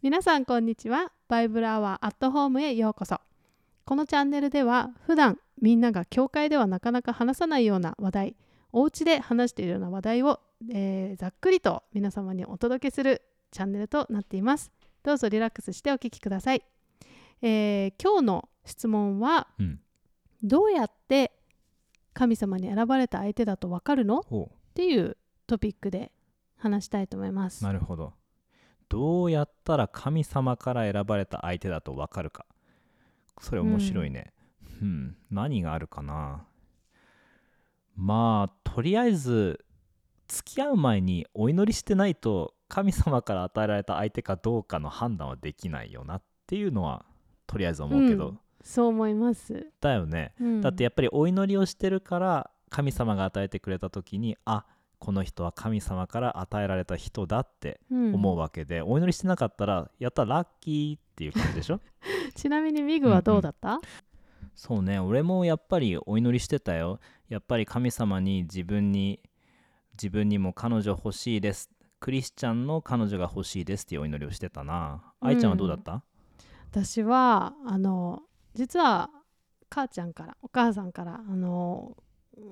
皆さんこんにちはバイブルアワーアットホームへようこそこのチャンネルでは普段みんなが教会ではなかなか話さないような話題お家で話しているような話題を、えーざっくりと皆様にお届けするチャンネルとなっていますどうぞリラックスしてお聞きください、えー今日の質問はうん。どうやって神様に選ばれた相手だと分かるの？っほていうトピックで話したいと思いますう。なるほど。どうやったら神様から選ばれた相手だとわかるか。それ面白いね。うん。何があるかな。まあ、とりあえず、付き合う前にお祈りしてないと神様から与えられた相手かどうかの判断はできないよなっていうのはとりあえず思うけど、うんそう思います、だよね。うんだってやっぱりお祈りをしてるから神様が与えてくれた時にあこの人は神様から与えられた人だって思うわけで、お祈りしてなかったらやったラッキーっていう感じでしょ？ちなみにミグはどうだった、そうね俺もやっぱりお祈りしてたよ。やっぱり神様に自分に自分にも彼女欲しいです。クリスチャンの彼女が欲しいですっていうお祈りをしてたな。愛ちゃんはどうだった、私はあの実は母ちゃんからお母さんからあの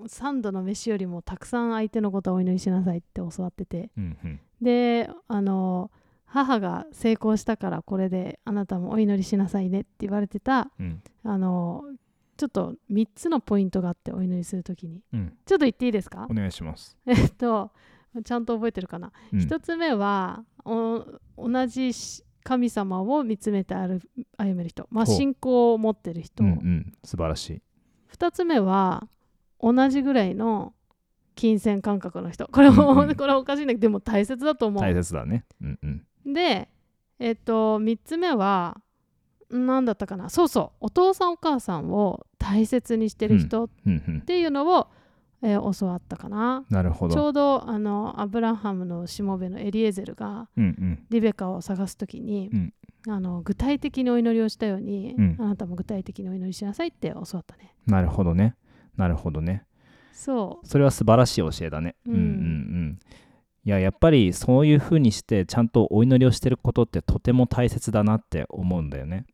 3度の飯よりもたくさん相手のことをお祈りしなさいって教わってて。うんうん。であの母が成功したからこれであなたもお祈りしなさいねって言われてたうん。あのちょっと3つのポイントがあってお祈りするときに。うん。ちょっと言っていいですか？お願いします、えっとちゃんと覚えてるかな？うん。一つ目はお同じし神様を見つめて歩歩める人、まあ、信仰を持ってる人、うんうん。素晴らしい。二つ目は同じぐらいの金銭感覚の人。これも、うんうん。これはおかしいんだけどでも大切だと思大う切だね。うんうん。でえっと三つ目は何だったかな。そうそう。お父さんお母さんを大切にしてる人っうんうん。ていうのを、えー教わったかな。なるほど。ちょうどあのアブラハムのしもべのエリエゼルがうんうん。リベカを探す時に、うん。あの具体的にお祈りをしたように、うん。あなたも具体的にお祈りしなさいって教わったね。なるほどねなるほどね。そそれは素晴らしい教えだね。ううんんうんうん。いややっぱりそういうふうにしてちゃんとお祈りをしてることってとても大切だなって思うんだよね。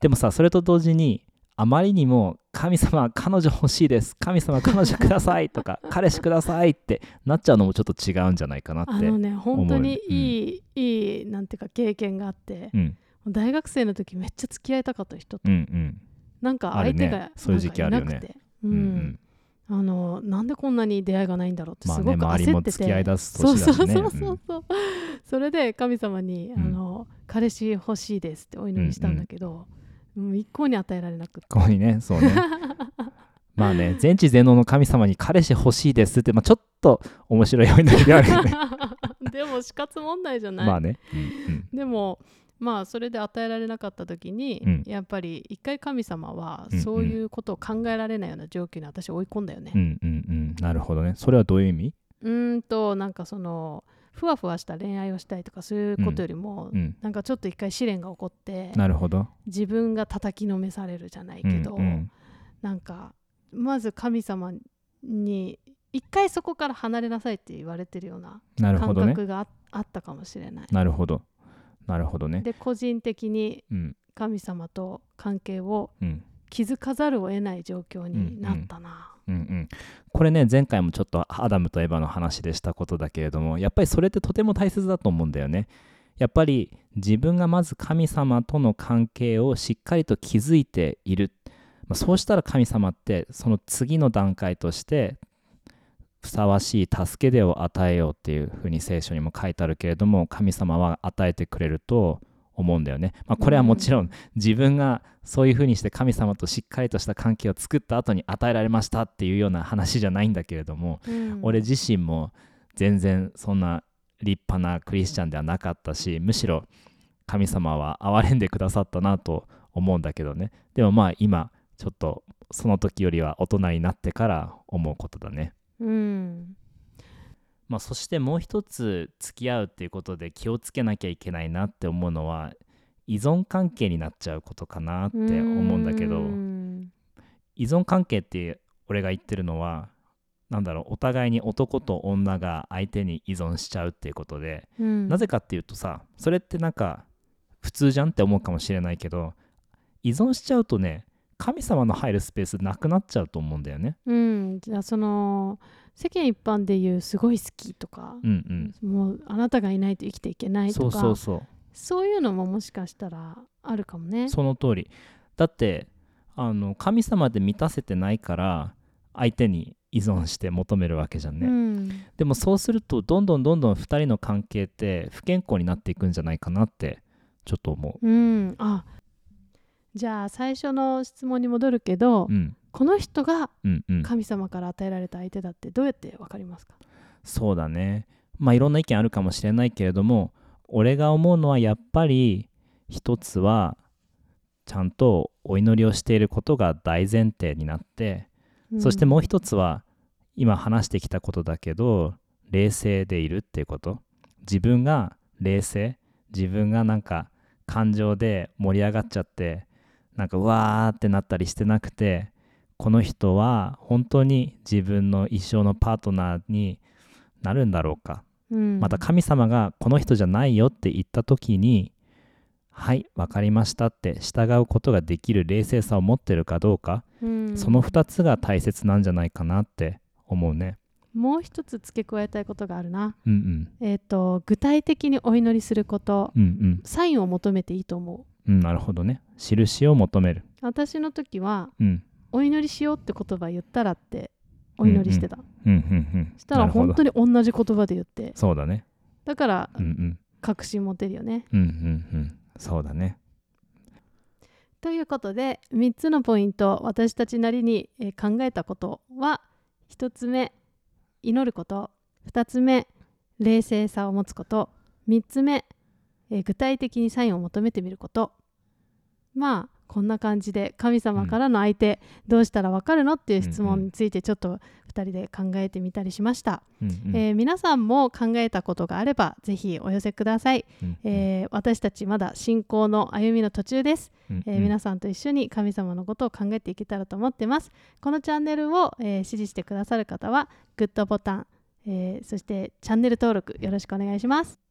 でもさそれと同時にあまりにも神様彼女欲しいです。神様彼女ください。とか 彼氏くださいってなっちゃうのもちょっと違うんじゃないかなってあのね本当にう。ん。いい、いいなんていうか経験があって、うん。大学生の時めっちゃ付き合いたかった人と、うんうん。なんか相手がそういう時期あるよねうん。うんあのなんでこんなに出会いがないんだろうってますあねごく焦ってて、付き合い出すそうそうそうそう。そう、それで神様に、うん。あの彼氏欲しいですってお祈りしたんだけど、もう一向に与えられなくて。ここにねそうね。まあね全知全能の神様に彼氏欲しいですって、まあ、ちょっと面白いお祈りであるよね。でも死活問題じゃない、まあね、うん。でもまあそれで与えられなかった時に、うん。やっぱり一回神様はうんうん。そういうことを考えられないような状況に私追い込んだよね。うん、うんうん。うんなるほどね。それはどういう意味？うーんとなんかそのふわふわした恋愛をしたいとかそういうことよりも、うん。なんかちょっと一回試練が起こってなるほど。自分が叩きのめされるじゃないけど、うんうん。なんかまず神様に一回そこから離れなさいって言われてるような感なるほどね。覚があ,、あったかもしれない。なるほどなるほどね。で個人的にうん。神様と関係をうん。築かざるを得ない状況になったな。うんうん。これね前回もちょっとアダムとエヴァの話でしたことだけれどもやっぱりそれってとても大切だと思うんだよね。やっぱり自分がまず神様との関係をしっかりと築いている、まあ、そうしたら神様ってその次の段階としてふさわしい助け出を与えようっていうふうに聖書にも書いてあるけれども神様は与えてくれると思うんだよね。まあ、これはもちろん自分がそういうふうにして神様としっかりとした関係を作った後に与えられましたっていうような話じゃないんだけれども、うん俺自身も全然そんな立派なクリスチャンではなかったしむしろ神様は憐れんでくださったなと思うんだけどねでもまあ今ちょっとその時よりは大人になってから思うことだね。うん。まあ、そしてもう一つ付き合うっていうことで気をつけなきゃいけないなって思うのは依存関係になっちゃうことかなって思うんだけどうん。依存関係って俺が言ってるのはなんだろうお互いに男と女が相手に依存しちゃうっていうことで、うん。なぜかっていうとさそれってなんか普通じゃんって思うかもしれないけど依存しちゃうとね神様の入るスペースなくなっちゃうと思うんだよね。うん、じゃあその世間一般で言うすごい好きとか、うんもうあなたがいないと生きていけなうん、そいとかうそうそう。そういうのももしかしたらあるかもね。その通り。だってあの神様で満たせてないから相手に依存して求めるわけじゃんね、うん。でもそうするとどんどんどんどん2人の関係って不健康になっていくんじゃないかなってちょっと思うん、あじゃあ最初の質問に戻るけど、ううん。この人がうんうん。神様から与えられた相手だってどうやって分かりますか？そうだね。まあいろんな意見あるかもしれないけれども俺が思うのはやっぱり一つはちゃんとお祈りをしていることが大前提になってそしてもう一つは今話してきたことだけど冷静でいるっていうこと。自分が冷静自分がなんか感情で盛り上がっちゃってなんかうわーってなったりしてなくてこの人は本当に自分の一生のパートナーになるんだろうかうんまた神様がこの人じゃないよって言った時にはい分かりましたって従うことができる冷静さを持ってるかどうかうんその2つが大切なんじゃないかなって思うね。もう一つ付け加えたいことがあるな。うんえっ、と具体的にお祈りすることうん。うんサインを求めていいと思う。うん。うん、なるほどね。印を求める。私の時はうん。お祈りしようって言葉言ったらってお祈りしてた。うんうんうん。したら本当に同じ言葉で言ってそうだね。だからうんうん。確信持てるよね。うんうんうん。そうだね。ということで3つのポイント私たちなりにえー考えたことは1つ目祈ること2つ目冷静さを持つこと3つ目えー具体的にサインを求めてみること。まあこんな感じで神様からの相手、どうしたらわかるのっていう質問についてちょっと2人で考えてみたりしました、うんうん。えー皆さんも考えたことがあればぜひお寄せください、うんえー私たちまだ信仰の歩みの途中です。うん。えー皆さんと一緒に神様のことを考えていけたらと思ってます。このチャンネルを、えー支持してくださる方はグッドボタン、えーそしてチャンネル登録よろしくお願いします。